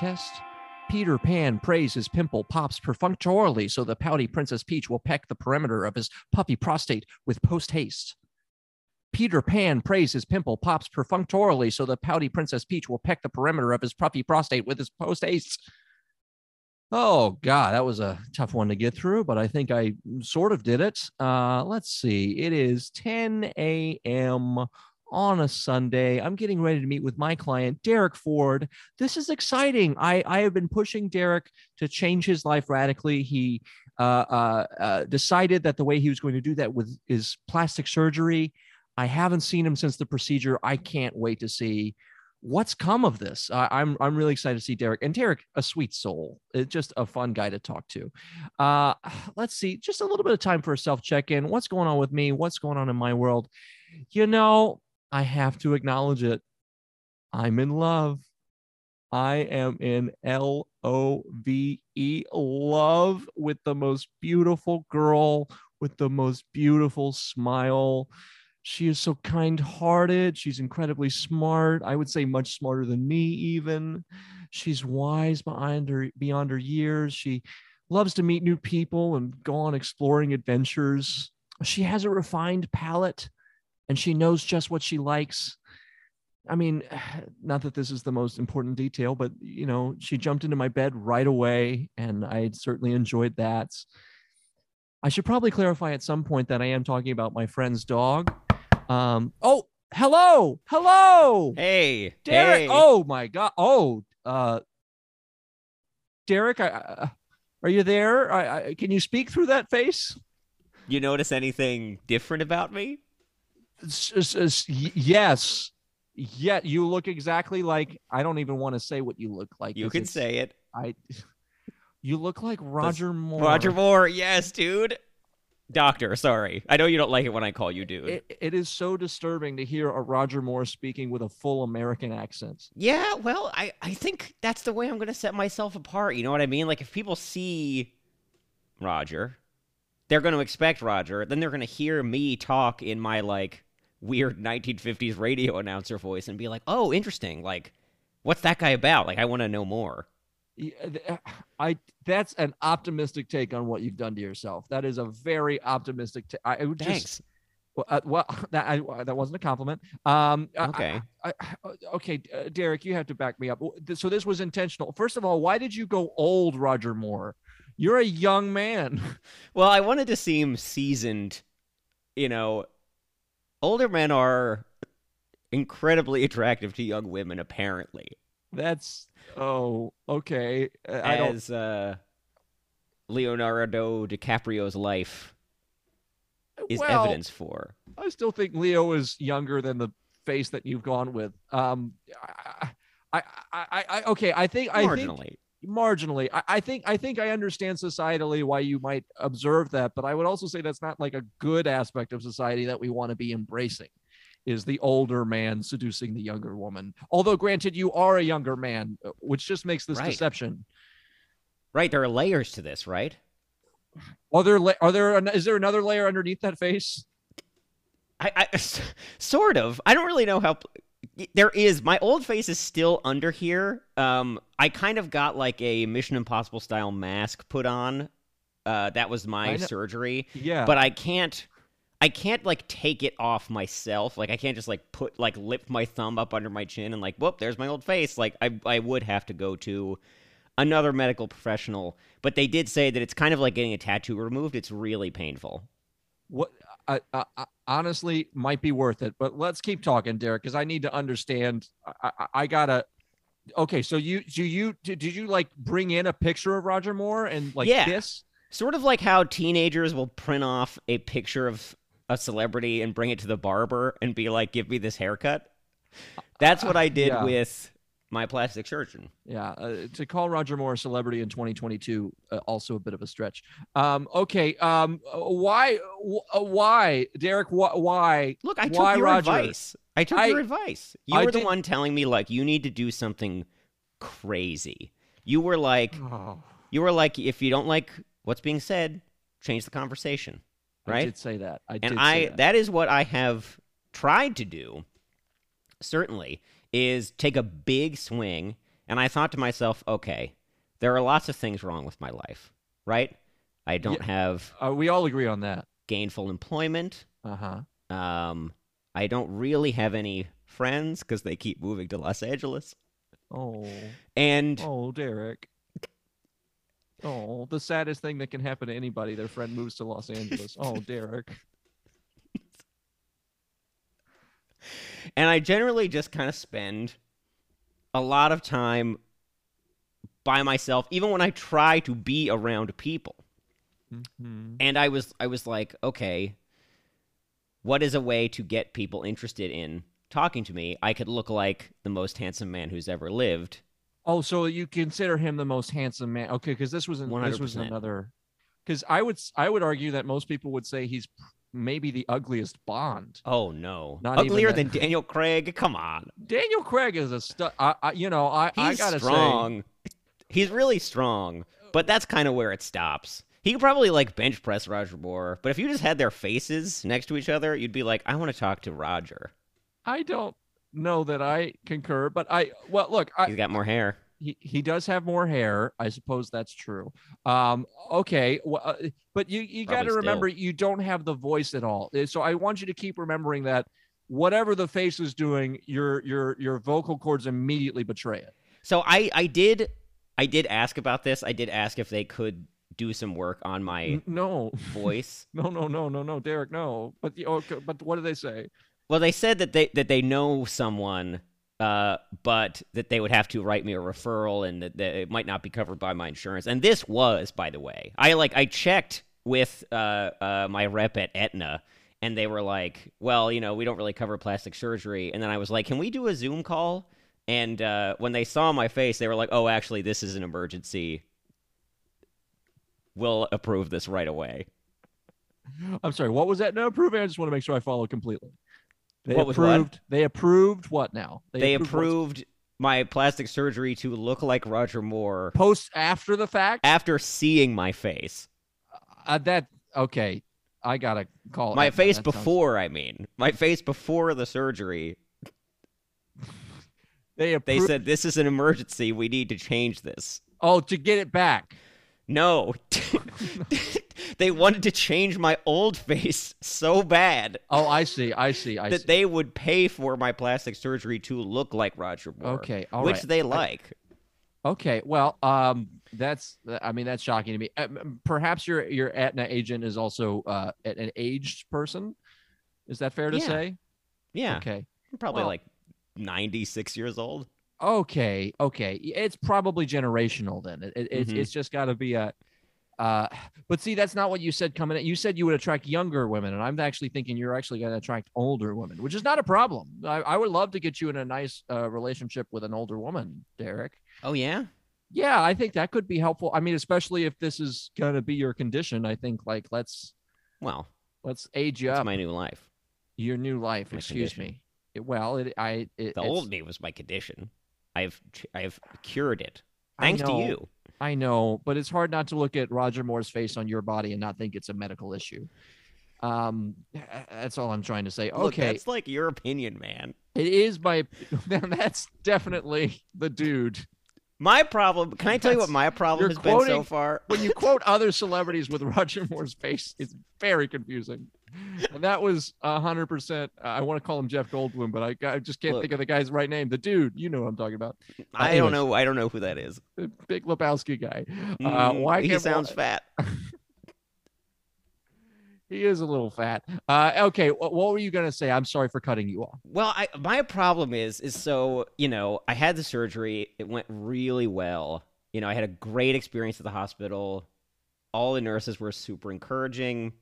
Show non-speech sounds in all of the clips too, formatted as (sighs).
Test. Peter Pan prays his pimple pops perfunctorily so the pouty Princess Peach will peck the perimeter of his puffy prostate with post haste. Peter Pan prays his pimple pops perfunctorily so the pouty Princess Peach will peck the perimeter of his puffy prostate with his post haste. Oh, God, that was a tough one to get through, but I think I sort of did it. Uh, let's see. It is 10 a.m on a Sunday. I'm getting ready to meet with my client, Derek Ford. This is exciting. I, I have been pushing Derek to change his life radically. He uh, uh, uh, decided that the way he was going to do that with is plastic surgery. I haven't seen him since the procedure. I can't wait to see what's come of this. Uh, I'm I'm really excited to see Derek and Derek, a sweet soul, it's just a fun guy to talk to. Uh, (sighs) let's see, just a little bit of time for a self check in. What's going on with me? What's going on in my world? You know, I have to acknowledge it. I'm in love. I am in L O V E love with the most beautiful girl with the most beautiful smile. She is so kind hearted. She's incredibly smart. I would say much smarter than me, even. She's wise beyond her, beyond her years. She loves to meet new people and go on exploring adventures. She has a refined palate and she knows just what she likes. I mean, (sighs) not that this is the most important detail, but you know, she jumped into my bed right away, and I certainly enjoyed that. I should probably clarify at some point that I am talking about my friend's dog. Um, oh, hello, hello, Hey, Derek. hey. Oh my God. Oh, uh, Derek, I, I, are you there? I, I, can you speak through that face? You notice anything different about me? Yes. Yet you look exactly like I don't even want to say what you look like. you can say it. I. (laughs) You look like Roger Moore. Roger Moore, yes, dude. Doctor, sorry. I know you don't like it when I call you dude. It, it is so disturbing to hear a Roger Moore speaking with a full American accent. yeah, well, I, I think that's the way I'm going to set myself apart. You know what I mean? Like, if people see Roger, they're going to expect Roger. Then they're going to hear me talk in my, like, weird 1950s radio (laughs) announcer voice and be like, oh, interesting. Like, what's that guy about? Like, I want to know more. Yeah, uh, I that's an optimistic take on what you've done to yourself. That is a very optimistic. Ta- I, I would just Thanks. Well, uh, well (laughs) that I, that wasn't a compliment. Um, Okay. I, I, okay, uh, Derek, you have to back me up. So this was intentional. First of all, why did you go old, Roger Moore? You're a young man. (laughs) Well, I wanted to seem seasoned. You know, older men are incredibly (laughs) attractive to young women, apparently, That's oh okay. I don't. as uh, Leonardo DiCaprio's life is well, evidence for. I still think Leo is younger than the face that you've gone with. Um, I, I, I, I, I okay. I think I think Marginally. I, I think i think i understand societally why you might observe that but i would also say that's not like a good aspect of society that we want to be embracing is the older man seducing the younger woman although granted you are a younger man uh, which just makes this Right. deception Right, there are layers to this, right? are there la- are there an- is there another layer underneath that face I, I (laughs) sort of. I don't really know how. There is my old face is still under here. Um, I kind of got like a Mission Impossible style mask put on. Uh, that was my surgery. yeah but I can't I can't like take it off myself. Like I can't just like put like lift my thumb up under my chin and like whoop, there's my old face. Like I I would have to go to another medical professional. But they did say that it's kind of like getting a tattoo removed. It's really painful. what I, I, I honestly might be worth it. But let's keep talking, Derek, because I need to understand. I, gotta. Okay, so you do you did, did you like bring in a picture of Roger Moore and like Yeah. this? Sort of like how teenagers will print off a picture of a celebrity and bring it to the barber and be like, "Give me this haircut." Uh, That's what uh, I did Yeah. with my plastic surgeon. Yeah, uh, to call Roger Moore a celebrity in 2022, uh, also a bit of a stretch. Um, okay, um, why, wh- uh, why, Derek? Wh- why? Look, I took your Roger? advice. I took I- your advice. You I were the one telling me like you need to do something crazy. You were like, Oh, you were like, if you don't like what's being said, change the conversation, Right? I did say that. I and did I that. that is what I have tried to do. Certainly, is take a big swing, and I thought to myself, okay, there are lots of things wrong with my life, right? I don't have Uh, we all agree on that. gainful employment. Uh huh. Um, I don't really have any friends because they keep moving to Los Angeles. Oh, And oh, Derek. Oh, the saddest thing that can happen to anybody. Their friend moves to Los Angeles. Oh, (laughs) Derek. (laughs) and I generally just kind of spend a lot of time by myself, even when I try to be around people. Mhm. And I was I was like, okay, what is a way to get people interested in talking to me? I could look like the most handsome man who's ever lived. Oh, so you consider him the most handsome man? Okay, because this was an, this was another. Because I would I would argue that most people would say he's maybe the ugliest Bond. Oh no. Not Uglier that- than (laughs) Daniel Craig? Come on. Daniel Craig is a stu- I, I you know I I gotta say strong. He's really strong, but that's kind of where it stops. He could probably like bench press Roger Moore, but if you just had their faces next to each other, you'd be like, I want to talk to Roger. I don't know that I concur, but I well look I, He's got more hair. He, he does have more hair. I suppose that's true. Um, okay, well, uh, but you you got to remember you don't have the voice at all. Uh, So I want you to keep remembering that whatever the face is doing, your your your vocal cords immediately betray it. So I I did I did ask about this. I did ask if they could do some work on my No, voice. (laughs) no, no, no, no, no, Derek, no. But the okay, but what do they say? Well, they said that they that they know someone, uh, but that they would have to write me a referral, and that, that it might not be covered by my insurance. And this was, by the way, I like I checked with uh, uh, my rep at Aetna, and they were like, "Well, you know, we don't really cover plastic surgery." And then I was like, "Can we do a Zoom call?" And uh, when they saw my face, they were like, "Oh, actually, this is an emergency. We'll approve this right away." I'm sorry. What was that? No approving. I just want to make sure I follow completely. They What approved. They approved what now? They what's- approved my plastic surgery to look like Roger Moore post after the fact. after seeing my face. Uh, that okay. I gotta call My face That sounds- before, I mean. My face before the surgery. (laughs) They They said, This is an emergency. We need to change this. oh, to get it back. No. (laughs) (laughs) they wanted to change my old face (laughs) so bad Oh, I see. I see. I see. that see. they would pay for my plastic surgery to look like Roger Moore. Okay, all which right. they I- like. Okay. Well, um, that's. I mean, that's shocking to me. Um, perhaps your your Aetna agent is also uh an aged person. Is that fair to Yeah. say? Yeah. Okay. Probably Well- like 96 years old. Okay. Okay. It's probably generational then. It, it, it's Mhm. it's just got to be a. Uh, (sighs) but see, that's not what you said coming in. You said you would attract younger women, and I'm actually thinking you're actually going to attract older women, which is not a problem. I, I would love to get you in a nice uh, relationship with an older woman, Derek. Oh, yeah? Yeah, I think that could be helpful. I mean, especially if this is going to be your condition. I think like let's Well, let's age you that's up. my new life. your new life. my excuse condition. me. It- well, it I it, The old me was my condition. I've I've cured it. Thanks to you. I know, but it's hard not to look at Roger Moore's face on your body and not think it's a medical issue. Um, that's all I'm trying to say. Look, Okay, that's like your opinion, man. it is my. (laughs) That's definitely the dude. My problem. Can I tell you what my problem has been so far? When you (laughs) quote other celebrities with Roger Moore's face, it's very confusing. (laughs) And that was hundred percent. I want to call him Jeff Goldblum, but I, I just can't Look. think of the guy's right name. The dude, you know what I'm talking about. I anyways. don't know. I don't know who that is. Big Lebowski guy. Uh, Mm, why he sounds fat. (laughs) he is a little fat. Uh, okay, wh- what were you gonna say? I'm sorry for cutting you off. Well, I, my problem is is so you know I had the surgery. It went really well. You know, I had a great experience at the hospital. All the nurses were super encouraging.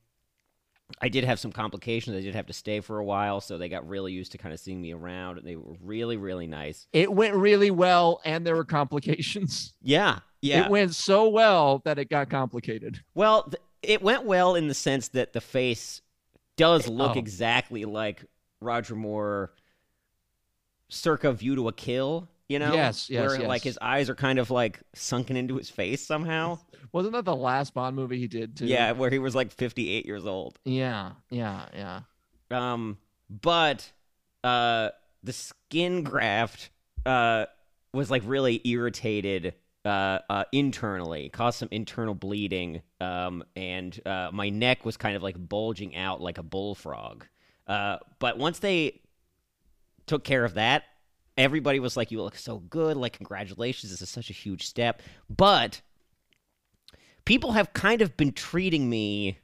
I did have some complications. I did have to stay for a while, so they got really used to kind of seeing me around. And they were really, really nice. It went really well, and there were complications. (laughs) Yeah, yeah. It went so well that it got complicated. Well, th- it went well in the sense that the face does eh, look Oh. exactly like Roger Moore, circa View to a Kill. You know, Yes, yes, where like his eyes are kind of like sunken into his face somehow. (laughs) Wasn't that the last Bond movie he did too? yeah, where he was like 58 years old. Yeah. Yeah. Yeah. Um, but uh, the skin graft uh was like really irritated uh, uh internally, caused some internal bleeding. Um, and uh, my neck was kind of like bulging out like a bullfrog. Uh, but once they took care of that, everybody was like, "You look so good! Like, congratulations! This is such a huge step." But people have kind of been treating me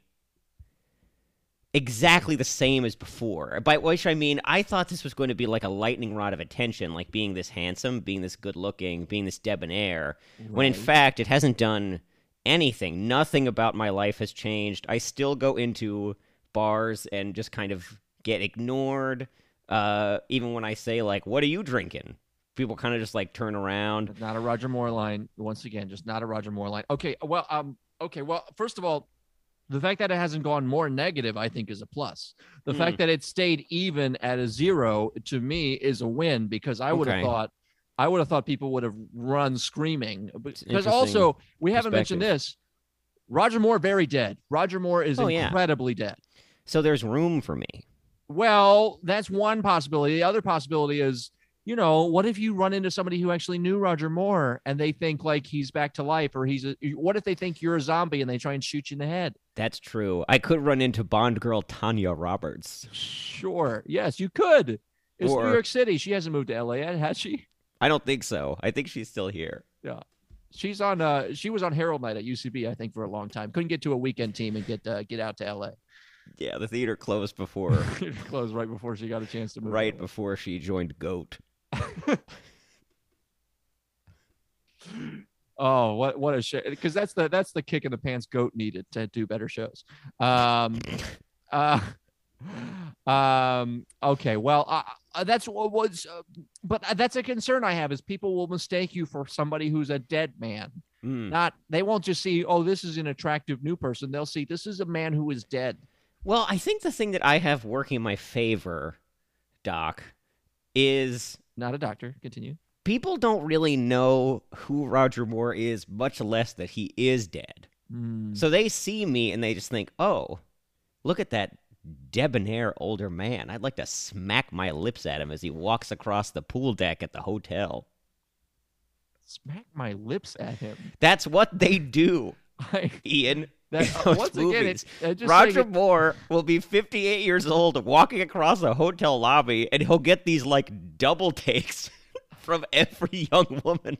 exactly the same as before. By which I mean, I thought this was going to be like a lightning rod of attention, like being this handsome, being this good looking, being this debonair, when in fact it hasn't done anything. Nothing about my life has changed. I still go into bars and just kind of get ignored. Uh, even when I say like, "What are you drinking?" People kind of just like turn around. Not a Roger Moore line. Once again, just not a Roger Moore line. Okay. Well, um, okay. Well, first of all, the fact that it hasn't gone more negative, I think, is a plus. The Hmm. fact that it stayed even at a zero to me is a win because I would have Okay. thought, I would have thought people would have run screaming. Because also, we haven't mentioned this. Roger Moore very dead. Roger Moore is Oh, yeah. incredibly dead. So there's room for me. Well, that's one possibility. The other possibility is, you know, what if you run into somebody who actually knew Roger Moore and they think like he's back to life, or he's a, what if they think you're a zombie and they try and shoot you in the head? That's true. I could run into Bond girl Tanya Roberts. Sure, yes, you could. It's Or- New York City. She hasn't moved to LA yet, has she? I don't think so. I think she's still here. Yeah. She's on. Uh, she was on Harold Night at UCB, I think, for a long time. Couldn't get to a weekend team and get uh, get out to LA. Yeah, the theater closed (laughs) before, it Closed right before she got a chance to move. right before she joined Goat. (laughs) Oh, what what a shame! Because that's the that's the kick in the pants goat needed to do better shows. Um, (laughs) uh, um. Okay. Well, uh, uh, that's what was, uh, but that's a concern I have is people will mistake you for somebody who's a dead man. Mm. Not they won't just see, oh, this is an attractive new person. They'll see this is a man who is dead. Well, I think the thing that I have working in my favor, Doc, is Not a doctor. Continue. people don't really know who Roger Moore is, much less that he is dead. Mm. So they see me and they just think, oh, look at that debonair older man. I'd like to smack my lips at him as he walks across the pool deck at the hotel. Smack my lips at him. That's what they do, (laughs) I, Ian. That, (laughs) those once again, movies. it's uh, just Roger it- Moore will be 58 years old walking across a hotel lobby and he'll get these like double takes (laughs) from every young woman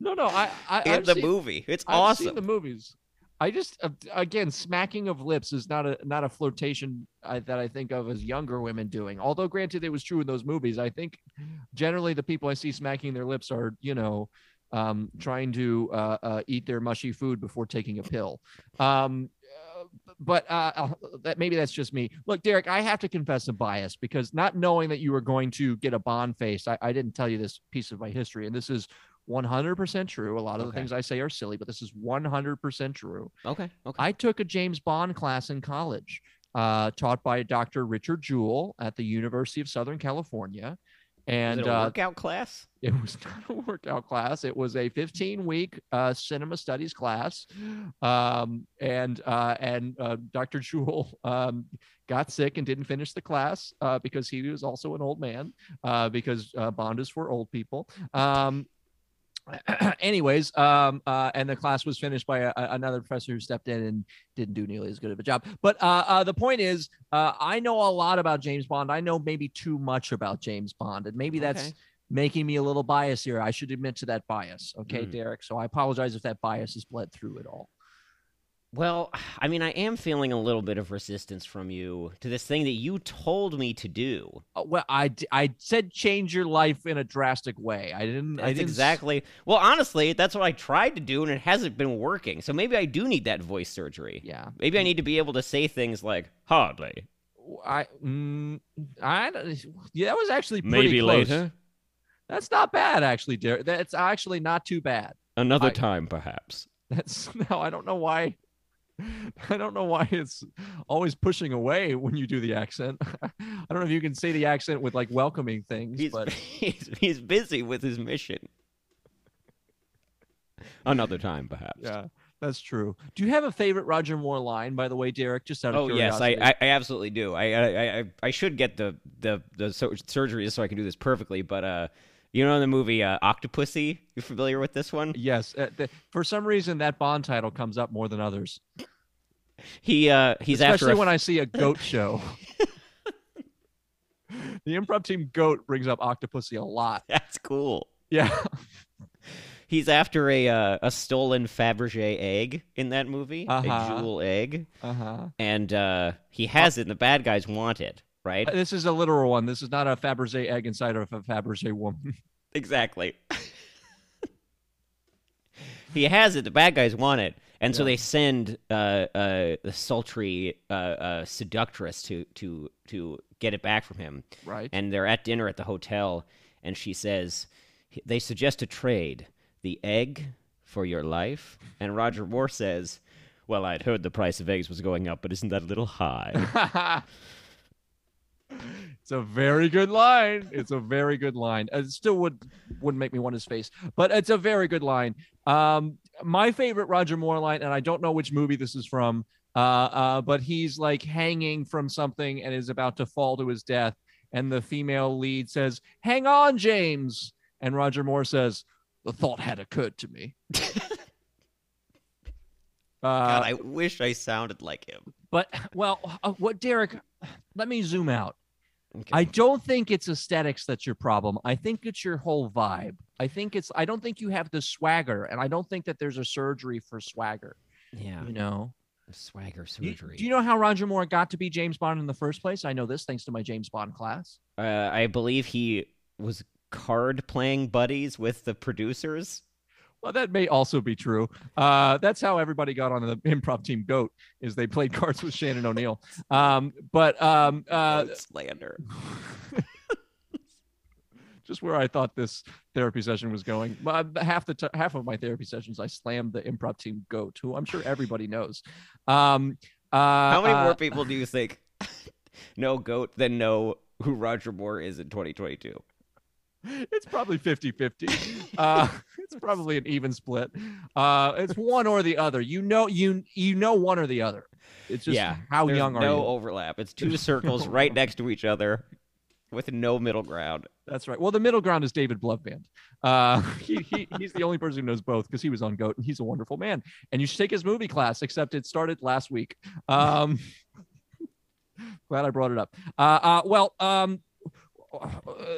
no, no. I, I in I've the seen- movie. It's I've awesome. seen the movies. I just uh, again smacking of lips is not a not a flirtation I, that I think of as younger women doing. Although granted, it was true in those movies. I think generally the people I see smacking their lips are you know um, trying to uh, uh, eat their mushy food before taking a pill. Um, uh, but uh, uh, that maybe that's just me. Look, Derek, I have to confess a bias because not knowing that you were going to get a Bond face, I, I didn't tell you this piece of my history, and this is 100% true. A lot of the things I say are silly, but this is 100% true. okay, okay. I took a James Bond class in college, uh, taught by Dr. Richard Jewell at the University of Southern California. And Is it a uh, workout class? it was (laughs) not a workout class. It was a 15 week uh, cinema studies class. Um, and uh, and uh, Dr. Jewell um, got sick and didn't finish the class uh, because he was also an old man, uh, because uh, Bond is for old people. Um, (clears throat) anyways, um, uh, and the class was finished by a, a- another professor who stepped in and didn't do nearly as good of a job. But uh, uh, the point is, uh, I know a lot about James Bond. I know maybe too much about James Bond, and maybe that's Okay. making me a little biased here. I should admit to that bias. Okay, Mm. Derek. So I apologize if that bias has bled through at all. Well, I mean, I am feeling a little bit of resistance from you to this thing that you told me to do. Uh, well, I, d- I said change your life in a drastic way. I didn't. I didn't exactly. Well, honestly, that's what I tried to do, and it hasn't been working. So maybe I do need that voice surgery. Yeah. Maybe I need to be able to say things like "hardly," I. Mm, I. Yeah, that was actually pretty close. That's not bad, actually, Derek. That's actually not too bad. another I- time, perhaps. (laughs) That's no. I don't know why. (laughs) I don't know why it's always pushing away when you do the accent. (laughs) I don't know if you can say the accent with like welcoming things, He's, but (laughs) he's he's busy with his mission. Another time, perhaps. yeah, that's true. Do you have a favorite Roger Moore line, by the way, Derek? Just out of Oh yes, I, curiosity. I, I absolutely do. I, I I I should get the the the sur- surgery just so I can do this perfectly. But uh, you know, the movie uh, Octopussy, you familiar with this one? yes. Uh, the, for some reason, that Bond title comes up more than others, He uh he's especially when I see a goat (laughs) show. the improv team goat brings up Octopussy a lot. That's cool. Yeah. (laughs) He's after a uh, a stolen Fabergé egg in that movie, Uh-huh. a jewel egg, Uh huh. and uh, he has it, and the bad guys want it, right? This is a literal one. This is not a Fabergé egg inside of a Fabergé woman. (laughs) Exactly. he has it. The bad guys want it, and so they send uh, uh, the sultry uh, uh, seductress to to to get it back from him. right. And they're at dinner at the hotel, and she says they suggest a trade: the egg for your life. And Roger Moore says, "Well, I'd heard the price of eggs was going up, but isn't that a little high?" (laughs) (laughs) it's a very good line. It's a very good line. It still would wouldn't make me want his face, but it's a very good line. Um, my favorite Roger Moore line, and I don't know which movie this is from, uh, uh, but he's like hanging from something and is about to fall to his death, and the female lead says, "Hang on, James," and Roger Moore says, "The thought had occurred to me." (laughs) God, Uh, I wish I sounded like him. but well, uh, what Derek? Let me zoom out. Okay. I don't think it's aesthetics that's your problem. I think it's your whole vibe. I think it's I don't think you have the swagger and I don't think that there's a surgery for swagger, yeah, you know. swagger you, surgery. do you know how Roger Moore got to be James Bond in the first place? I know this thanks to my James Bond class. Uh, I believe he was card playing buddies with the producers. Well, that may also be true. Uh, that's how everybody got on the (laughs) improv team Goat is they played cards with Shannon O'Neill. Um, but um, uh, slander. (laughs) just where I thought this therapy session was going. But half the t- half of my therapy sessions, I slammed the improv team goat, who I'm sure everybody knows. Um, uh, How many uh, more people do you think (laughs) know Goat than know who Roger Moore is in 2022? It's probably 50 50. Uh, (laughs) it's probably an even split. Uh, it's one or the other. You know, you you know one or the other. It's just yeah, how young are you? no overlap. It's two (laughs) circles no right next to each other with no middle ground. That's right. Well, the middle ground is David Bluvband. Uh, (laughs) he, he he's the only person who knows both because he was on Goat and he's a wonderful man. And you should take his movie class, except it started last week. Um, glad I brought it up. Uh, uh, well, um,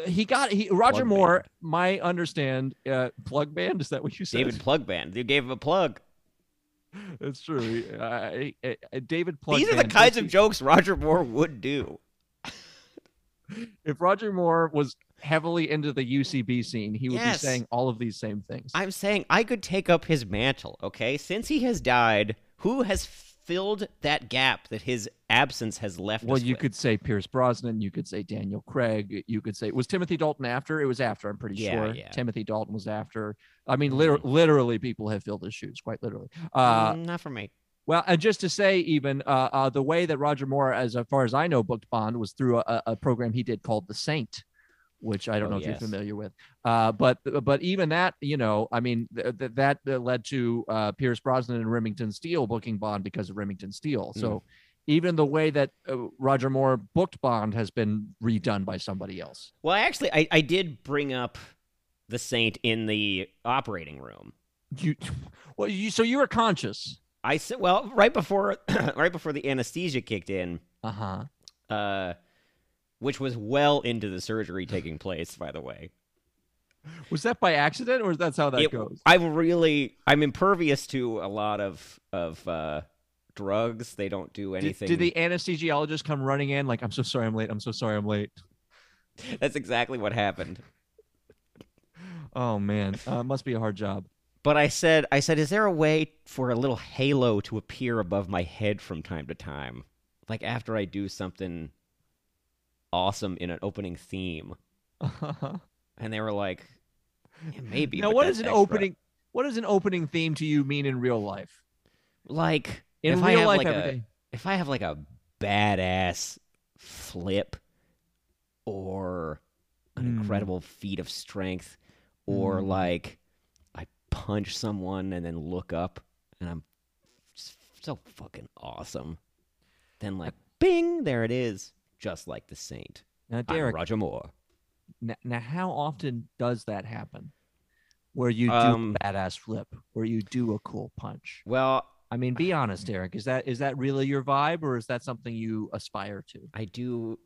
he got he Roger Plug Moore. band. My understand uh, plug band is that what you said? David plug band. You gave him a plug. That's true. Uh, uh, uh, David plug. These are the kinds of jokes Roger Moore would do. If Roger Moore was heavily into the UCB scene, he would Yes. be saying all of these same things. I'm saying I could take up his mantle, okay? Since he has died, who has filled that gap that his absence has left Well, you with? could say Pierce Brosnan. You could say Daniel Craig. You could say was Timothy Dalton after? It was after. I'm pretty Yeah, sure. yeah. Timothy Dalton was after. I mean, liter- literally, people have filled his shoes. Quite literally. Uh, Mm, not for me. well, and just to say, even uh, uh, the way that Roger Moore, as far as I know, booked Bond was through a, a program he did called The Saint, which I don't Oh, know if yes. you're familiar with. Uh, but but even that, you know, I mean, th- th- that uh, led to uh, Pierce Brosnan and Remington Steele booking Bond because of Remington Steele. Mm. So even the way that uh, Roger Moore booked Bond has been redone by somebody else. Well, actually, I, I did bring up the Saint in the operating room. You, (laughs) well, you so you were conscious. I said, well, right before (clears throat) right before the anesthesia kicked in, Uh huh. Which was well into the surgery taking place, by the way. Was that by accident, or is that how that It- goes? I'm really I'm impervious to a lot of of uh, drugs. They don't do Did, anything. did the anesthesiologist come running in like, I'm so sorry, I'm late. I'm so sorry, I'm late. That's exactly what happened. Oh man, uh, must be a hard job. But I said, I said, is there a way for a little halo to appear above my head from time to time, like after I do something awesome in an opening theme? (laughs) And they were like, yeah, maybe. now, what that's an extra." opening? What does an opening theme to you mean in real life? Like In if I real have life, like every a, day. if I have like a badass flip or an Mm. incredible feat of strength or Mm. like I punch someone and then look up and I'm so fucking awesome. Then like bing, there it is, just like the saint. Now, I'm Derek, Roger Moore. n- now how often does that happen? Where you do Um, a badass flip, where you do a cool punch. Well, I mean, be honest, Derek. Is that is that really your vibe, or is that something you aspire to? I do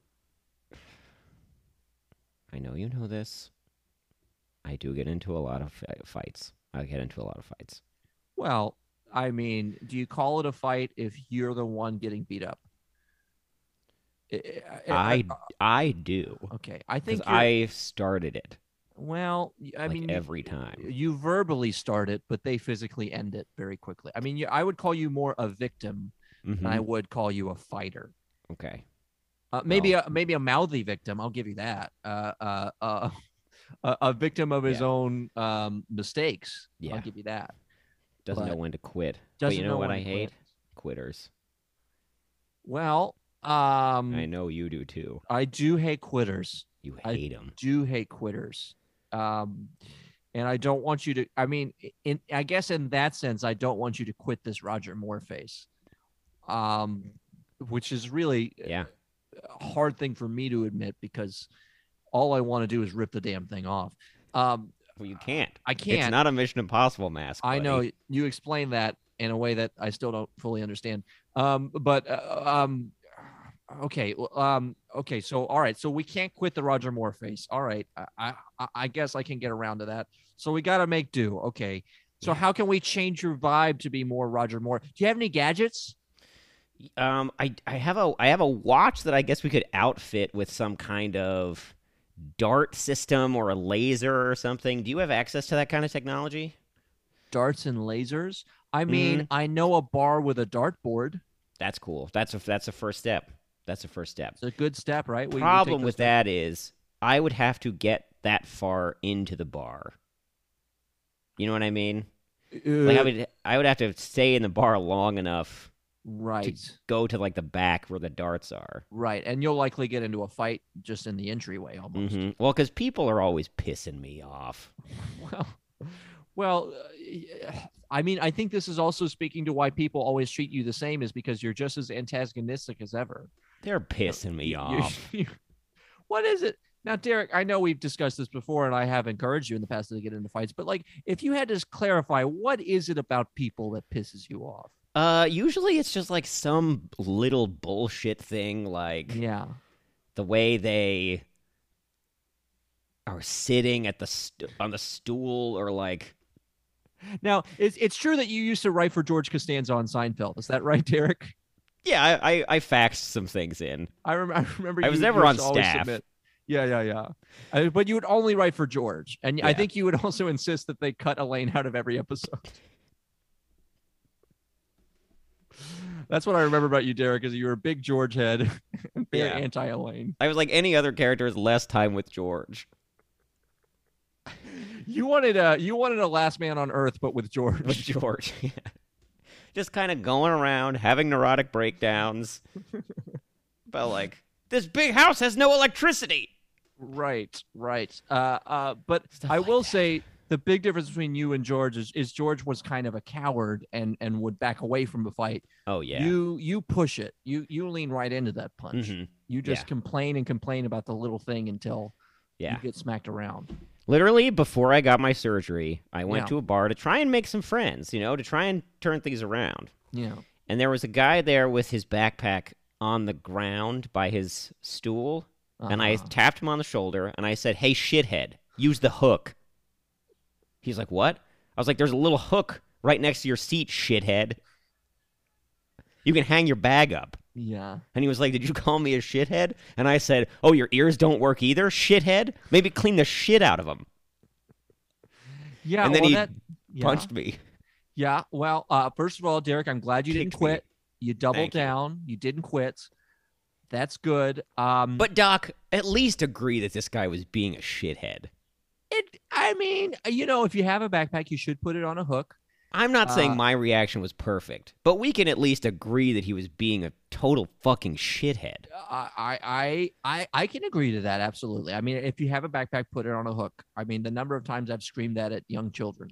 I know you know this. I do get into a lot of fights. I get into a lot of fights. Well, I mean, do you call it a fight if you're the one getting beat up? I, I I do. okay. I think I started it. Well, I like mean, every time. you verbally start it, but they physically end it very quickly. I mean, I would call you more a victim Mhm. than I would call you a fighter. Okay. Uh, maybe Well- a maybe a mouthy victim. I'll give you that. Uh, uh, uh, (laughs) a, a victim of his Yeah. own um, mistakes. Yeah. I'll give you that. Doesn't know when to quit. but Doesn't you know, what when I hate? quit. Quitters. Well, um, I know you do too. I do hate quitters. You I hate them. do hate quitters. Um, and I don't want you to. I mean, in I guess in that sense, I don't want you to quit this Roger Moore face. Um, which is really Yeah. a hard thing for me to admit because all I want to do is rip the damn thing off. Um, Well, you can't. I can't. It's not a Mission Impossible mask. I know you explained that in a way that I still don't fully understand. Um, but uh, um, okay, um, okay. So all right, so we can't quit the Roger Moore face. All right, I I, I guess I can get around to that. So we got to make do. Okay. So Yeah. how can we change your vibe to be more Roger Moore? Do you have any gadgets? Um, I I have a I have a watch that I guess we could outfit with some kind of dart system or a laser or something. Do you have access to that kind of technology? Darts and lasers. I mean, Mm-hmm. I know a bar with a dartboard. That's cool. That's a that's a first step. That's a first step. It's a good step, right? We Problem with that is I would have to get that far into the bar. You know what I mean? steps. Like I Uh, would I would have to stay in the bar long enough right. to go to like the back where the darts are. Right, and you'll likely get into a fight just in the entryway almost. hmm Well, because people are always pissing me off. (laughs) Well, well, uh, I mean, I think this is also speaking to why people always treat you the same, is because you're just as antagonistic as ever. They're pissing me (laughs) off. (laughs) what is it now, Derek? I know we've discussed this before, and I have encouraged you in the past to get into fights. But like, if you had to clarify, what is it about people that pisses you off? Uh, usually it's just like some little bullshit thing, like Yeah, the way they are sitting at the st- on the stool, or like Now, it's it's true that you used to write for George Costanza on Seinfeld. Is that right, Derek? Yeah, I I, I faxed some things in. I, rem- (laughs) I remember. I was you never used on staff. Yeah, yeah, yeah. Uh, but you would only write for George, and I think you would also insist that they cut Elaine out of every episode. (laughs) That's what I remember about you, Derek, is you were a big George head (laughs) and very Yeah. anti Elaine. I was like any other characters, less time with George. You wanted a you wanted a last man on earth, but with George. With George, yeah. Just kind of going around having neurotic breakdowns. (laughs) but like this big house has no electricity. Right, right. Uh, uh, but Stuff I like will that. say the big difference between you and George is, is George was kind of a coward and and would back away from the fight. Oh yeah. You you push it. You you lean right into that punch. Mhm. You just Yeah. complain and complain about the little thing until Yeah. you get smacked around. Literally, before I got my surgery, I went Yeah. to a bar to try and make some friends, you know, to try and turn things around. Yeah. And there was a guy there with his backpack on the ground by his stool. And I Uh-huh. tapped him on the shoulder and I said, Hey, shithead, use the hook. He's like, What? I was like, There's a little hook right next to your seat, shithead. You can hang your bag up. Yeah. And he was like, Did you call me a shithead? And I said, Oh, your ears don't work either, shithead? Maybe clean the shit out of them. Yeah. And then well, he that, yeah. Punched me. Yeah. Well, uh, first of all, Derek, I'm glad you didn't Kicked me. quit. You doubled Thank you. down. You. didn't quit. That's good. Um, But, Doc, at least agree that this guy was being a shithead. it. I mean, you know, if you have a backpack, you should put it on a hook. I'm not saying Uh, my reaction was perfect, but we can at least agree that he was being a total fucking shithead. I, I, I, I, can agree to that. Absolutely. I mean, if you have a backpack, put it on a hook. I mean, the number of times I've screamed that at young children.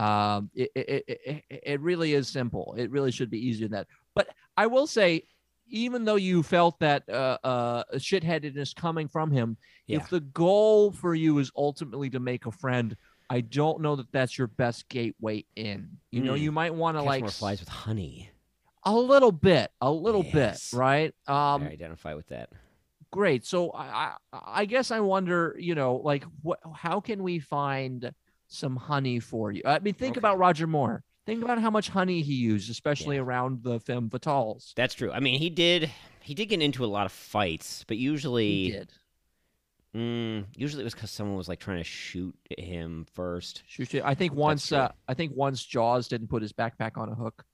Um, it, it, it, it, it really is simple. It really should be easier than that. But I will say, even though you felt that uh, uh, shitheadedness coming from him, Yeah. if the goal for you is ultimately to make a friend, I don't know that that's your best gateway in. You know, Mm. you might want to like more flies with honey. a little bit, a little Yes. bit, right? Um, I identify with that. great so I, I i guess i wonder you know like what how can we find some honey for you i mean think Okay. about roger moore think about how much honey he used especially Yeah. around the femme fatales That's true. I mean, he did he did get into a lot of fights, but he usually did mm, usually it was because someone was like trying to shoot him first. Shoot, shoot. i think once uh i think once jaws didn't put his backpack on a hook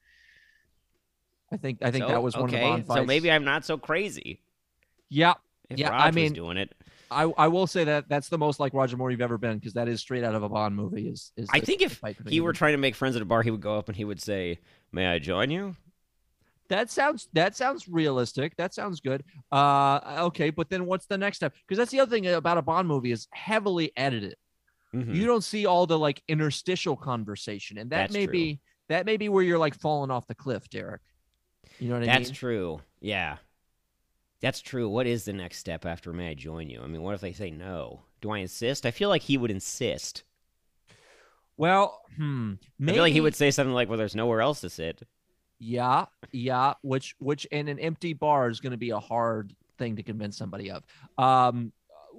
i think i think So, that was one okay, of the Bond fights. So maybe I'm not so crazy. yeah If Yeah, Raj I mean- doing it. I, I will say that that's the most like Roger Moore you've ever been because that is straight out of a Bond movie. Is is I the- think if he were trying to make friends at a bar, he would go up and he would say, "May I join you?" That sounds that sounds realistic. That sounds good. Uh, okay, but then what's the next step? Because that's the other thing about a Bond movie is heavily edited. Mhm. You don't see all the like interstitial conversation, and that That's may true. be that may be where you're like falling off the cliff, Derek. You know what I That's mean? That's true. Yeah. That's true. What is the next step after may I join you? I mean, what if they say no? Do I insist? I feel like he would insist. Well, hmm. I feel like he would say something like, "Well, there's nowhere else to sit." Yeah, yeah. Which which in an empty bar is going to be a hard thing to convince somebody of. Um,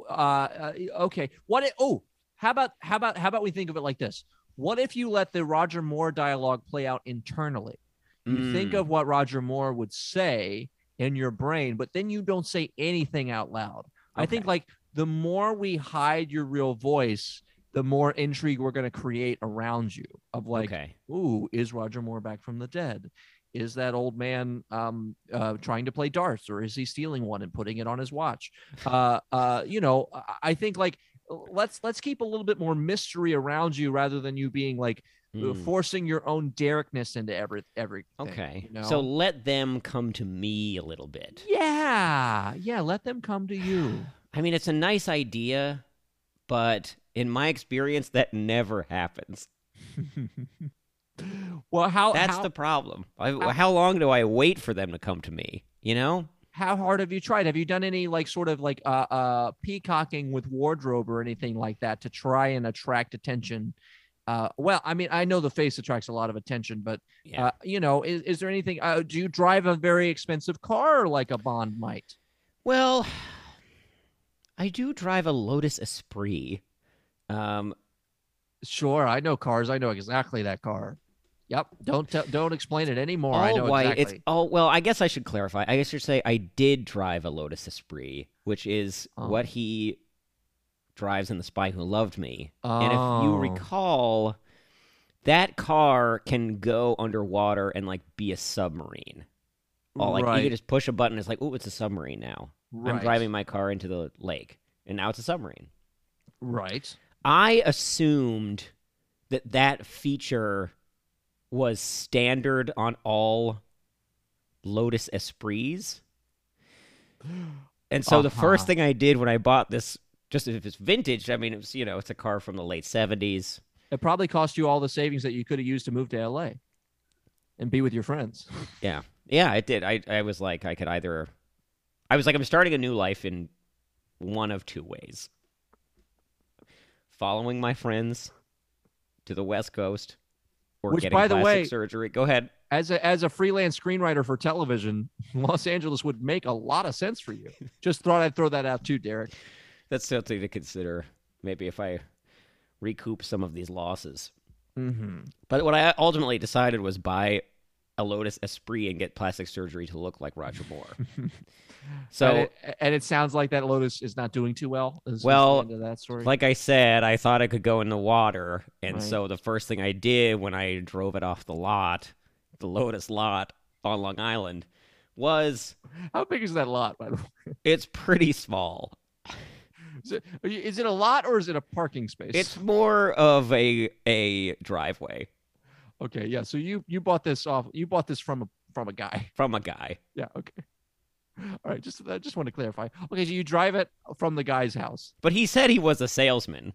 uh, uh, okay. What? If, oh, how about how about how about we think of it like this? What if you let the Roger Moore dialogue play out internally? You think Mm. of what Roger Moore would say in your brain, but then you don't say anything out loud. I think like the more we hide your real voice, the more intrigue we're going to create around you of like, okay. ooh, is Roger Moore back from the dead? Is that old man um, uh, trying to play darts, or is he stealing one and putting it on his watch? Uh, uh, you know, I- think like let's let's keep a little bit more mystery around you rather than you being like Mm. forcing your own Derekness into every everything. Okay. you know? So let them come to me a little bit. yeah, yeah, let them come to you. (sighs) I mean, it's a nice idea, but in my experience, that never happens. (laughs) well, how That's how, the problem. How- how long do I wait for them to come to me? You know? how hard have you tried? Have you done any like sort of like uh uh peacocking with wardrobe or anything like that to try and attract attention? Uh, well, I mean, I know the face attracts a lot of attention, but Yeah. uh, you know, is, is there anything? Uh, do you drive a very expensive car like a Bond might? Well, (sighs) I do drive a Lotus Esprit. Um, Sure, I know cars. I know exactly that car. Yep. Don't tell don't explain it anymore. all I know white. exactly. It's oh well. I guess I should clarify. I guess you'd say I did drive a Lotus Esprit, which is Oh. what he drives in The Spy Who Loved Me. And if you Oh. recall, that car can go underwater and like be a submarine. All like you right. could just push a button. It's like, oh, it's a submarine now. I'm driving my car into the lake, and now it's a submarine. Right. I assumed that that feature was standard on all Lotus Esprits. And so the first Uh-huh. thing I did when I bought this, just if it's vintage, I mean, it was, you know, it's a car from the late 70s. It probably cost you all the savings that you could have used to move to LA and be with your friends. (laughs) Yeah. Yeah, it did. I, I was like, I could either, I was like, I'm starting a new life in one of two ways following my friends to the West Coast or Which, getting by the plastic way- surgery. Go ahead. As a as a freelance screenwriter for television, (laughs) Los Angeles would make a lot of sense for you. (laughs) Just thought I'd throw that out too, Derek. That's something to consider. Maybe if I recoup some of these losses. Mm-hmm. But what I ultimately decided was buy a Lotus Esprit and get plastic surgery to look like Roger Moore. and, (laughs) So, it, and it sounds like that Lotus is not doing too well. is- is the Well, that story. like I said, I thought I could go in the water, and Right. so the first thing I did when I drove it off the lot, the Lotus lot on Long Island, was how big is that lot? By the way, it's pretty small. is it, is it a lot or is it a parking space? It's more of a a driveway okay. Yeah. So you you bought this off. You bought this from a from a guy. (laughs) from a guy. Yeah. Okay. All right. Just I just want to clarify. Okay. So you drive it from the guy's house. But he said he was a salesman.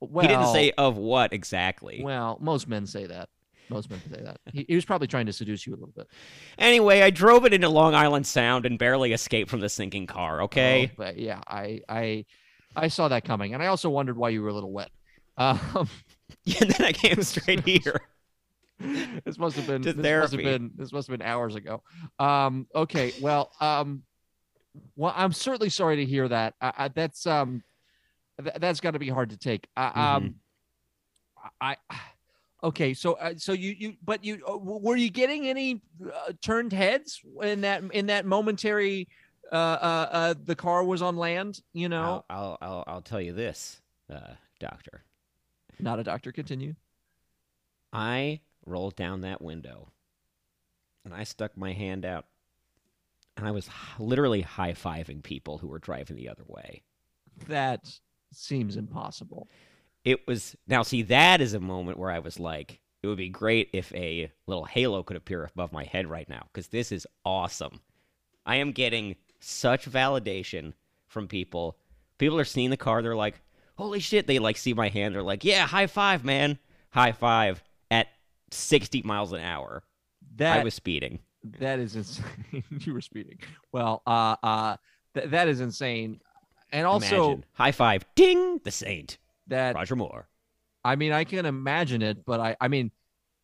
Well, he didn't say of what exactly. Well, most men say that. Most men say that. He, he was probably trying to seduce you a little bit. Anyway, I drove it into Long Island Sound and barely escaped from the sinking car. Okay. Oh, but yeah, I I I saw that coming, and I also wondered why you were a little wet. Um, (laughs) and then I came straight (laughs) here. (laughs) this must have been this must have been this must have been hours ago. Um, okay, well, um, well, I'm certainly sorry to hear that. I, I, that's um, th- that's got to be hard to take. I, Um, I, I okay, so uh, so you you but you uh, were you getting any uh, turned heads in that in that momentary uh, uh uh the car was on land? You know, I'll, I'll I'll I'll tell you this, uh, doctor. not a doctor. Continue. I rolled down that window, and I stuck my hand out, and I was literally high fiving people who were driving the other way. That seems impossible. It was now see that is a moment where I was like, it would be great if a little halo could appear above my head right now because this is awesome. I am getting such validation from people. People are seeing the car, they're like, "Holy shit!" They like see my hand, they're like, "Yeah, high five, man, high five!" At sixty miles an hour, That I was speeding. That is insane. (laughs) you were speeding. Well, uh, uh, th- that is insane. And also Imagine. high five, ding, the saint, that Roger Moore. I mean, I can imagine it, but I, I mean,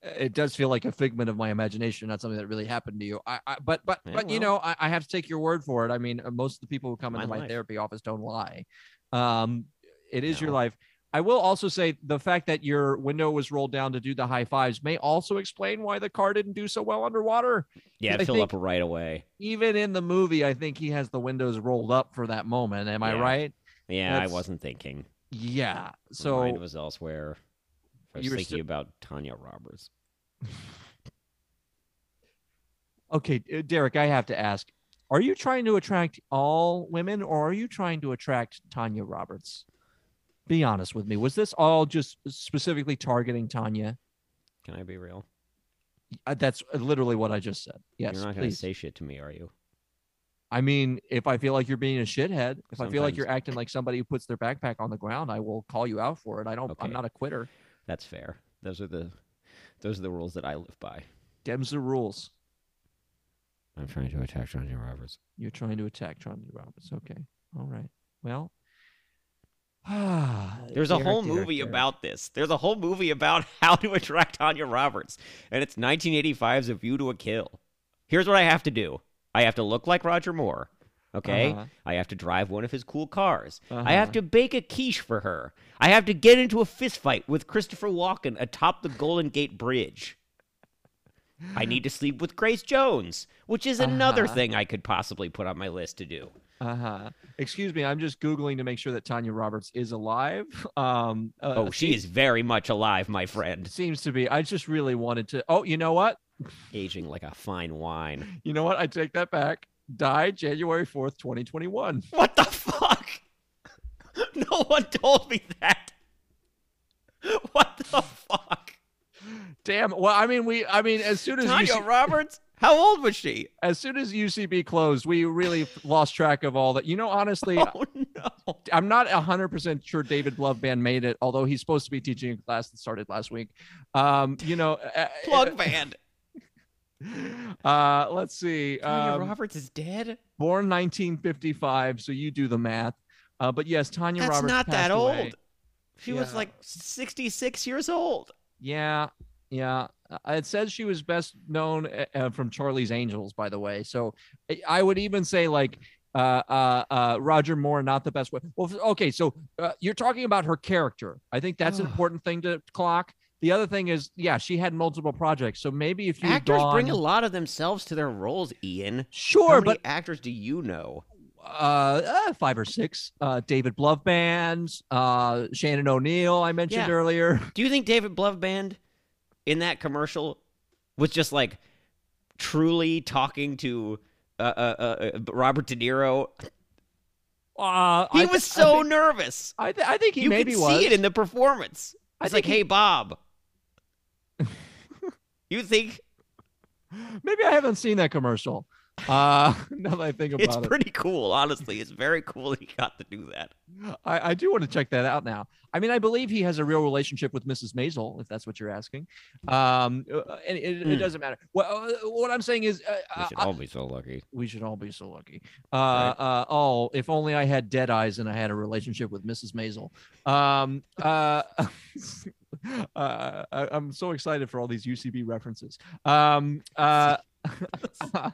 it does feel like a figment of my imagination, not something that really happened to you. I, I but, but, Yeah, but you know, I, I have to take your word for it. I mean, uh, most of the people who come My into my life. therapy office don't lie. Um, it is your life. I will also say the fact that your window was rolled down to do the high fives may also explain why the car didn't do so well underwater. Yeah, fill up right away. Even in the movie, I think he has the windows rolled up for that moment. Am I right? Yeah, That's- I wasn't thinking. Yeah. So mind was elsewhere. I was thinking about Tanya Roberts. (laughs) okay, Derek, I have to ask: Are you trying to attract all women, or are you trying to attract Tanya Roberts? Be honest with me. Was this all just specifically targeting Tanya? Can I be real? Uh, that's literally what I just said. Yes, You're not going to say shit to me, are you? I mean, if I feel like you're being a shithead, if I feel like you're acting like somebody who puts their backpack on the ground, I will call you out for it. I don't. I'm not a quitter. That's fair. Those are the those are the rules that I live by. Dem's the rules. I'm trying to attack Tanya Roberts. You're trying to attack Tanya Roberts. Okay. All right. Well. (sighs) There's a whole movie about this. There's a whole movie about (laughs) how to attract Tanya Roberts, and it's 1985's A View to a Kill. Here's what I have to do. I have to look like Roger Moore. Okay? Uh-huh. I have to drive one of his cool cars. I Uh-huh. have to bake a quiche for her. I have to get into a fistfight with Christopher Walken atop the Golden Gate Bridge. I need to sleep with Grace Jones, which is another Uh-huh. thing I could possibly put on my list to do. Uh huh. Excuse me. I'm just googling to make sure that Tanya Roberts is alive. (laughs) Um. uh, Oh, she is very much alive, my friend. Seems to be. I just really wanted to. Oh, you know what? (laughs) Aging like a fine wine. You know what? I take that back. Died January fourth, 2021. (laughs) What the fuck? No one told me that. What the fuck? Damn. Well, I mean, we. I mean, as soon as Tanya UC, Roberts? How old was she? as soon as UCB closed, we really lost track of all that. You know, honestly, (laughs) Oh no. I'm not 100% sure David Loveband made it, although he's supposed to be teaching a class that started last week. Um, you know, uh, (laughs) Plug band. (laughs) Uh, let's see. Tanya Um, Roberts is dead? born 1955, so you do the math. Uh, but yes, Tanya That's Roberts not that passed old. away. She was like 66 years old. Yeah, yeah. Uh, It says she was best known uh, from Charlie's Angels, by the way. So I- I would even say like uh, uh, uh, Roger Moore, not the best way. Well, okay, so uh, you're talking about her character. I think that's an important thing to clock. The other thing is, yeah, she had multiple projects. So maybe if you Actors gone, bring a lot of themselves to their roles, Ian. How sure, many but actors do you know? uh, uh, five or six. Uh, David Bloveband, uh, Shannon O'Neill, I mentioned Yeah. earlier. Do you think David Bloveband in that commercial was just like truly talking to uh, uh, uh, Robert De Niro? Uh, He I was th- so I think, nervous. I, th- I think he you maybe could was. see it in the performance. I It's like, he- hey, Bob. (laughs) you think maybe I haven't seen that commercial. Uh, (laughs) now that I think about it's it. It's pretty cool, honestly. It's very cool he got to do that. I, I do want to check that out now. I mean, I believe he has a real relationship with Mrs. Maisel, if that's what you're asking. Um, uh, and it, it Hmm. doesn't matter. What, uh, what I'm saying is, uh, We uh, should I- all be so lucky. we should all be so lucky. Uh, Right. uh, oh, if only I had dead eyes and I had a relationship with Mrs. Maisel. Um, uh, (laughs) uh, I, I'm so excited for all these UCB references. Um, uh, (laughs)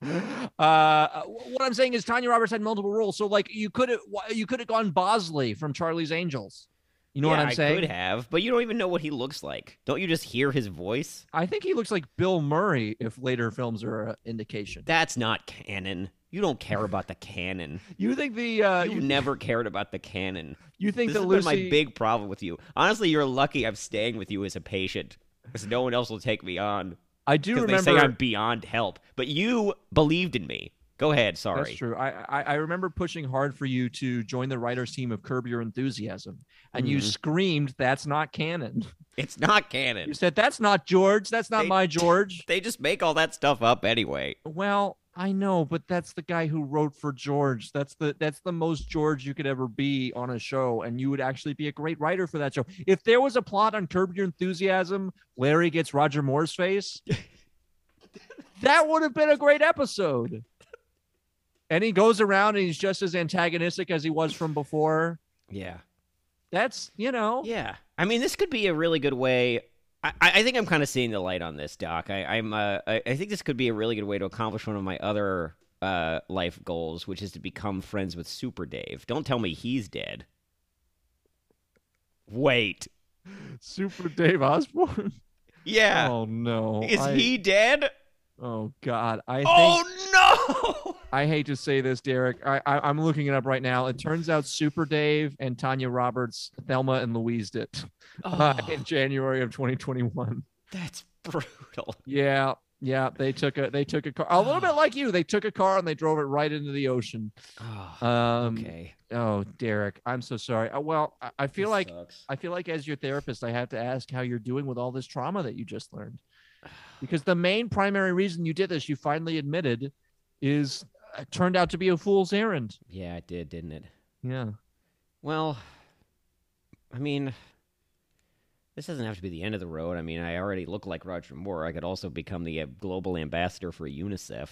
(laughs) uh, what I'm saying is Tanya Roberts had multiple roles, so like you could have you could have gone Bosley from Charlie's Angels. You know what I'm I saying? I could have, but you don't even know what he looks like. Don't you just hear his voice? I think he looks like Bill Murray if later films are an indication. That's not canon. You don't care about the canon. (laughs) You think the uh, You've you, never cared about the canon. you think This that Lucy my big problem with you. Honestly, you're lucky I'm staying with you as a patient, because no one else will take me on. I do remember they say I'm beyond help. But you believed in me. Go ahead. Sorry. That's true. I, I I remember pushing hard for you to join the writers team of Curb Your Enthusiasm, and you Mhm. screamed, "That's not canon." It's not canon. You said, "That's not George. That's not They- my George." (laughs) They just make all that stuff up anyway. well, I know, but that's the guy who wrote for George. That's the that's the most George you could ever be on a show, and you would actually be a great writer for that show. If there was a plot on Curb Your Enthusiasm, Larry gets Roger Moore's face. (laughs) that would have been a great episode. And he goes around and he's just as antagonistic as he was from before. Yeah. That's you know, Yeah. I mean, this could be a really good way. I, I think I'm kind of seeing the light on this, Doc. I, I'm. Uh, I, I think this could be a really good way to accomplish one of my other uh, life goals, which is to become friends with Super Dave. Don't tell me he's dead. Wait. Super Dave Osborne. Yeah. Oh no, is I- he dead? Oh God, I think Oh no! I hate to say this, Derek. I, I I'm looking it up right now. It turns out Super Dave and Tanya Roberts, Thelma and Louise did it uh, Oh, in January of 2021. that's brutal. Yeah, yeah. They took a they took a car a little bit like you. They took a car and they drove it right into the ocean. Oh, Um, okay. Oh, Derek, I'm so sorry. Uh, well, I, I feel This like sucks. I feel like as your therapist, I have to ask how you're doing with all this trauma that you just learned. Because the main primary reason you did this, you finally admitted, is uh, turned out to be a fool's errand. Yeah, it did, didn't it? Yeah. Well, I mean, this doesn't have to be the end of the road. I mean, I already look like Roger Moore. I could also become the uh, global ambassador for UNICEF.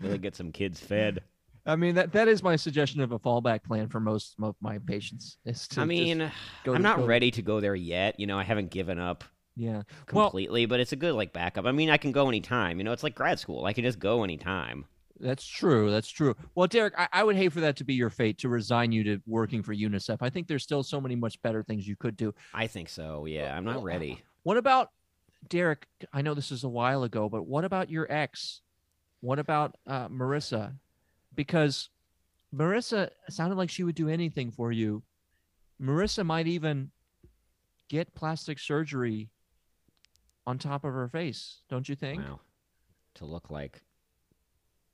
Really get some kids fed. I mean that that is my suggestion of a fallback plan for most of my patients. Is to I mean, go I'm not ready to go there yet. You know, I haven't given up Yeah. Well- completely, but it's a good like backup. I mean, I can go anytime. You know, it's like grad school. I can just go anytime. That's true. That's true. Well, Derek, I, I would hate for that to be your fate to resign you to working for UNICEF. I think there's still so many much better things you could do. I think so. Yeah, I'm not Well, ready. What about Derek? I know this is a while ago, but what about your ex? What about uh, Marissa? Because Marissa sounded like she would do anything for you. Marissa might even get plastic surgery on top of her face, don't you think? Wow. To look like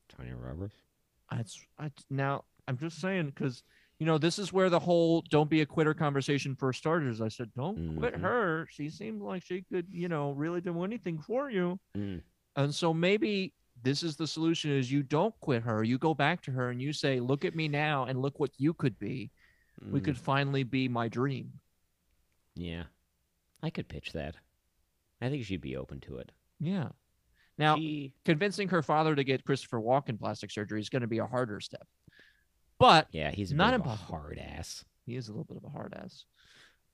Tanya Roberts. That's I, now I'm just saying because you know this is where the whole "don't be a quitter" conversation first starters. I said, "Don't quit Mhm. her. She seemed like she could, you know, really do anything for you." Mm. And so maybe this is the solution: is you don't quit her. You go back to her and you say, "Look at me now, and look what you could be. We Mm. could finally be my dream." Yeah. I could pitch that. I think she'd be open to it. Yeah. Now, she, convincing her father to get Christopher Walken plastic surgery is going to be a harder step, but yeah, he's a Not of a hard ass. he is a little bit of a hard ass.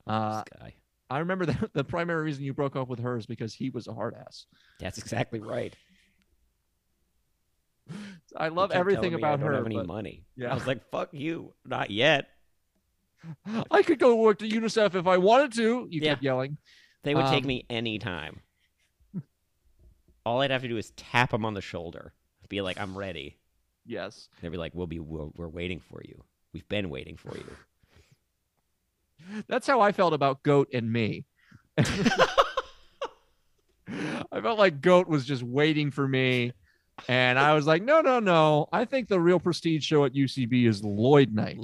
Uh, this guy. I remember (laughs) that the primary reason you broke up with her is because he was a hard ass. That's exactly right. (laughs) I love everything about I don't her. have any but- money. Yeah. I was like, "Fuck you, not yet." (laughs) I could go work to UNICEF if I wanted to. You Yeah. kept yelling. They would take Um, me anytime. All I'd have to do is tap them on the shoulder, be like, "I'm ready." Yes. They'd be like, "We'll be, we're, we're waiting for you. We've been waiting for you." (laughs) That's how I felt about Goat and me. (laughs) I felt like Goat was just waiting for me. And I was like, no, no, no. I think the real prestige show at UCB is Lloyd Night.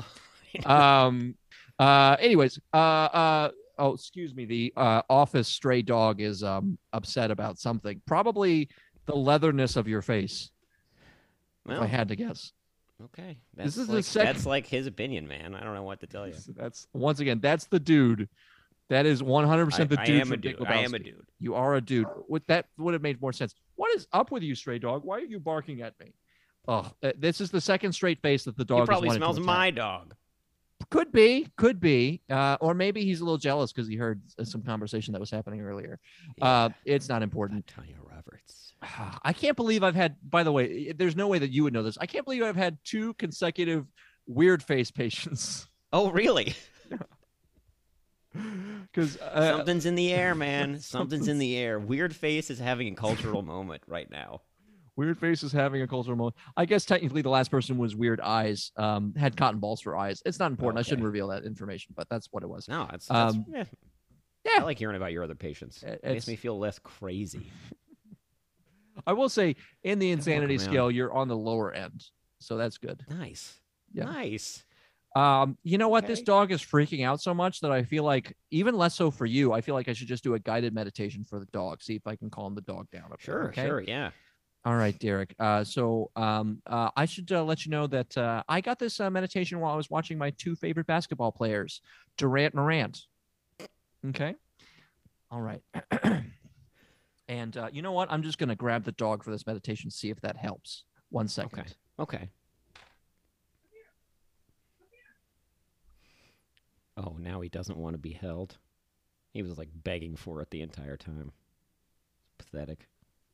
um uh anyways uh uh oh excuse me the uh office stray dog is um upset about something probably the leatherness of your face Well, i had to guess okay. This That's is the like, second- That's like his opinion, man. I don't know what to tell you. That's once again that's the dude that is 100% I, the I dude am a dude. I am a dude. you are a dude with that would have made more sense what is up with you stray dog why are you barking at me oh this is the second straight face that the dog He probably smells my dog. Could be, could be, uh, or maybe he's a little jealous because he heard some conversation that was happening earlier. Uh, it's not important. Tanya Roberts. (sighs) I can't believe I've had. By the way, there's no way that you would know this. I can't believe I've had two consecutive weird face patients. (laughs) Oh, really? (laughs) Because uh, Something's in the air, man. (laughs) Something's in the air. Weird Face is having a cultural moment right now. Weird face is having a cultural moment. I guess technically the last person was Weird Eyes. Um, had cotton balls for eyes. It's not important. I shouldn't reveal that information, but that's what it was. No, it's, that's, Um, yeah. yeah. I like hearing about your other patients. It- It makes me feel less crazy. (laughs) I will say, in the insanity scale, you're on the lower end, so that's good. Nice. Yeah. Nice. Um, you know what? This dog is freaking out so much that I feel like even less so for you. I feel like I should just do a guided meditation for the dog. See if I can calm the dog down. there, Sure, okay? sure, yeah. All right, Derek. Uh, so um, uh, I should uh, let you know that uh, I got this uh, meditation while I was watching my two favorite basketball players, Durant Morant. Okay. All right. (clears throat) and uh, you know what? I'm just gonna grab the dog for this meditation. See if that helps. One second. Okay. Okay. Oh, now he doesn't want to be held. He was like begging for it the entire time. Pathetic.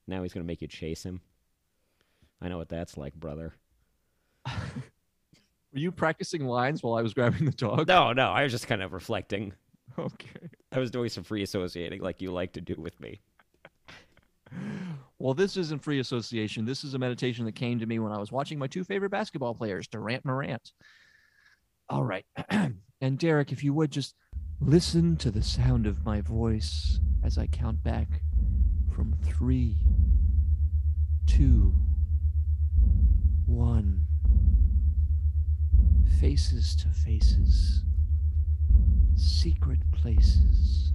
Now he's going to make you chase him. I know what that's like, brother. (laughs) Were you practicing lines while I was grabbing the dog? No, no, I was just kind of reflecting. Okay. I was doing some free associating like you like to do with me. Well, this isn't free association. This is a meditation that came to me when I was watching my two favorite basketball players, Durant and Morant. All right. (clears throat) and Derek, if you would just listen to the sound of my voice as I count back from three, two, one. Faces to faces, secret places.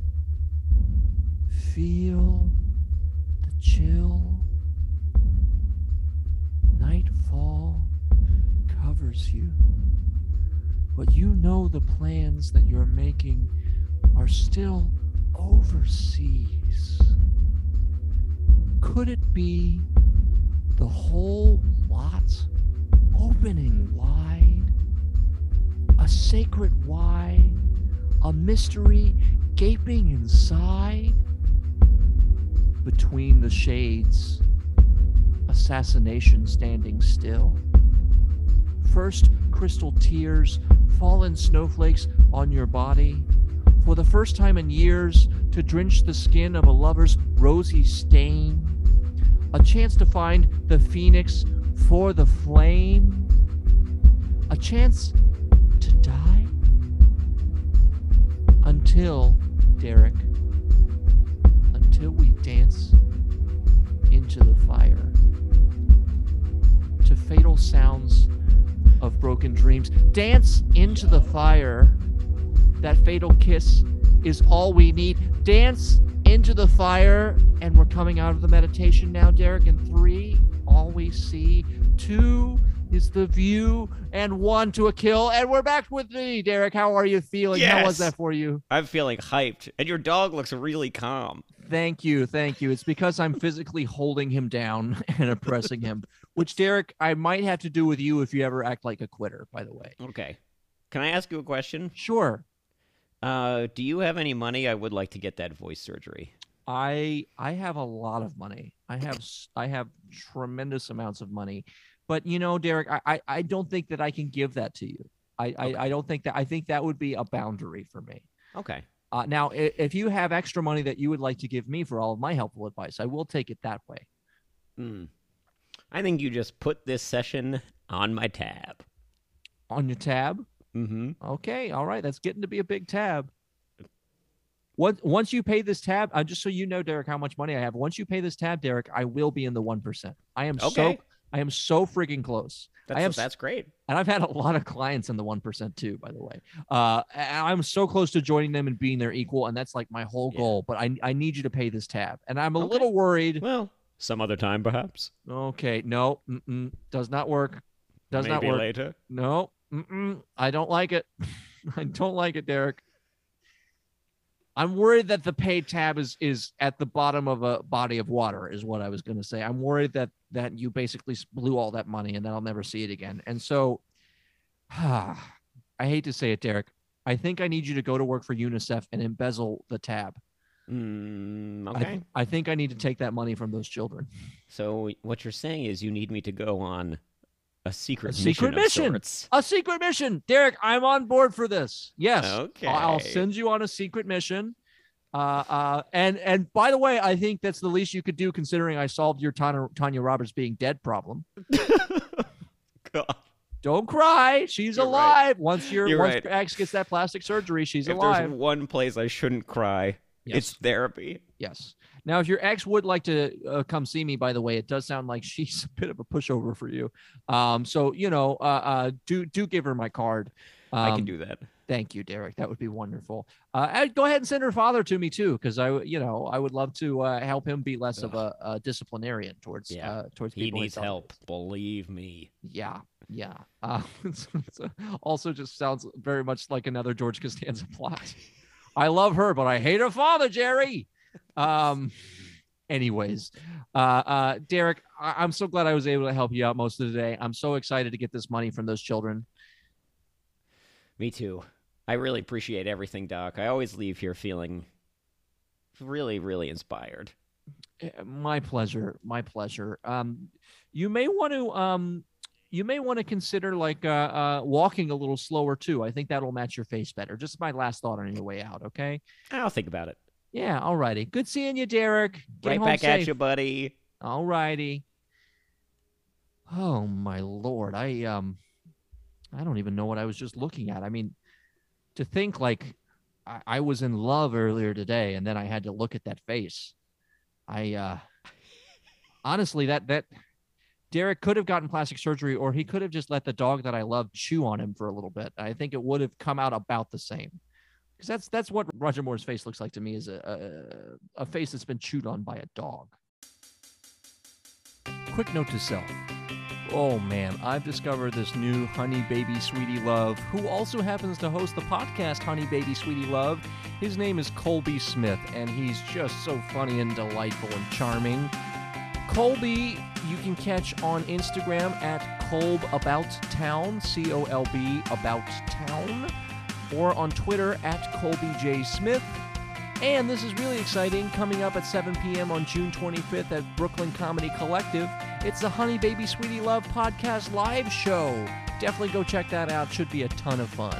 Feel the chill. Nightfall covers you. But you know the plans that you're making are still overseas. Could it be the whole lot opening wide? A sacred why? A mystery gaping inside? Between the shades, assassination standing still. First, crystal tears, fallen snowflakes on your body. For the first time in years, to drench the skin of a lover's rosy stain. A chance to find the phoenix for the flame. A chance to die. Until, Derek, until we dance into the fire. To fatal sounds of broken dreams. Dance into the fire. That fatal kiss is all we need. Dance into the fire. And we're coming out of the meditation now, Derek. In three, all we see. Two is the view. And one to a kill. And we're back with me, Derek. How are you feeling? How was that for you? I'm feeling hyped, and your dog looks really calm. Thank you, thank you. It's because I'm physically holding him down (laughs) and oppressing him, which Derek, I might have to do with you if you ever act like a quitter. By the way, Okay. Can I ask you a question? sure. Uh, do you have any money? I would like to get that voice surgery. I I have a lot of money. I have I have tremendous amounts of money, but you know, Derek, I I, I don't think that I can give that to you. I, Okay. I I don't think that I think that would be a boundary for me. Okay. Uh, now, if you have extra money that you would like to give me for all of my helpful advice, I will take it that way. Hmm. I think you just put this session on my tab. On your tab, Mm-hmm. okay, all right, that's getting to be a big tab. Once once you pay this tab, uh, just so you know, Derek, how much money I have. Once you pay this tab, Derek, I will be in the one percent. I am so I am so freaking close. That's, I am that's great. and I've had a lot of clients in the one percent too, by the way. Uh, I'm so close to joining them and being their equal, and that's like my whole Yeah. goal. But I I need you to pay this tab, and I'm a Okay. little worried. Well, some other time, perhaps. Okay, no, mm-mm, does not work. Does not Maybe work. later. No, I don't like it. (laughs) I don't like it, Derek. I'm worried that the pay tab is is at the bottom of a body of water, is what I was going to say. I'm worried that that you basically blew all that money and that I'll never see it again. And so, ah, (sighs) I hate to say it, Derek. I think I need you to go to work for UNICEF and embezzle the tab. Mm, I, okay. th- I think I need to take that money from those children. So what you're saying is you need me to go on a secret A secret mission. mission. Of sorts. A secret mission, Derek. I'm on board for this. Yes. Okay. I'll send you on a secret mission. Uh, uh, and and by the way, I think that's the least you could do, considering I solved your Tanya, Tanya Roberts being dead problem. (laughs) God. Don't cry, she's You're right. alive. Once your You're once right. your ex gets that plastic surgery, she's if alive. there's one place I shouldn't cry, Yes. it's therapy. Yes. Now, if your ex would like to uh, come see me, by the way, it does sound like she's (laughs) a bit of a pushover for you. Um, so you know, uh, uh, do do give her my card. Um, I can do that. Thank you, Derek. That would be wonderful. Uh, go ahead and send her father to me too, because I, you know, I would love to uh, help him be less of a, a disciplinarian towards Yeah. uh, towards He needs help. Believe me. Yeah, yeah. (laughs) It's, it's, also just sounds very much like another George Costanza plot. I love her, but I hate her father, Jerry. Um. Anyways, uh, uh, Derek, I- I'm so glad I was able to help you out most of the day. I'm so excited to get this money from those children. Me too. I really appreciate everything, Doc. I always leave here feeling really, really inspired. Eh, My pleasure. My pleasure. Um, you may want to um, you may want to consider like uh, uh, walking a little slower too. I think that'll match your face better. Just my last thought on your way out. Okay. I'll think about it. Yeah. All righty. Good seeing you, Derek. Get right back safe. at you, buddy. All righty. Oh my lord. I um, I don't even know what I was just looking at. I mean, to think like I, I was in love earlier today, and then I had to look at that face. I uh, honestly that that Derek could have gotten plastic surgery, or he could have just let the dog that I love chew on him for a little bit. I think it would have come out about the same. Because that's that's what Roger Moore's face looks like to me is a, a a face that's been chewed on by a dog. Quick note to self. Oh man, I've discovered this new Honey Baby Sweetie Love, who also happens to host the podcast Honey Baby Sweetie Love. His name is Colby Smith, and he's just so funny and delightful and charming. Colby, you can catch on Instagram at Colb About Town, C O L B About Town, or on Twitter at Colby J. Smith. And this is really exciting. Coming up at 7 p.m. on June 25th at Brooklyn Comedy Collective, it's the Honey Baby Sweetie Love podcast live show. Definitely go check that out. Should be a ton of fun.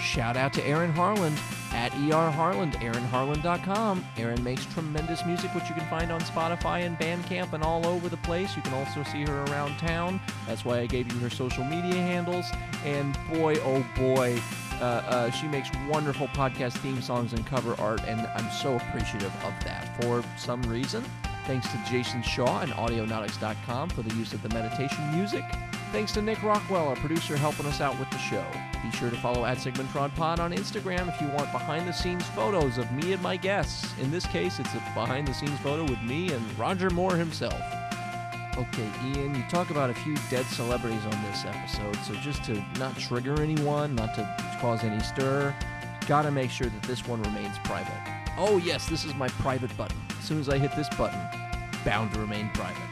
Shout out to Aaron Harland at ER Harland, AaronHarland.com. Aaron makes tremendous music, which you can find on Spotify and Bandcamp and all over the place. You can also see her around town. That's why I gave you her social media handles. And boy, oh boy, uh, uh, she makes wonderful podcast theme songs and cover art, and I'm so appreciative of that. For some reason, thanks to Jason Shaw and Audionautics.com for the use of the meditation music. Thanks to Nick Rockwell, our producer, helping us out with the show. Be sure to follow at Sigmund Fraud Pod on Instagram if you want behind the scenes photos of me and my guests. In this case, it's a behind the scenes photo with me and Roger Moore himself. Okay, Ian, you talk about a few dead celebrities on this episode, so just to not trigger anyone, not to cause any stir, gotta make sure that this one remains private. Oh, yes, this is my private button. As soon as I hit this button, bound to remain private.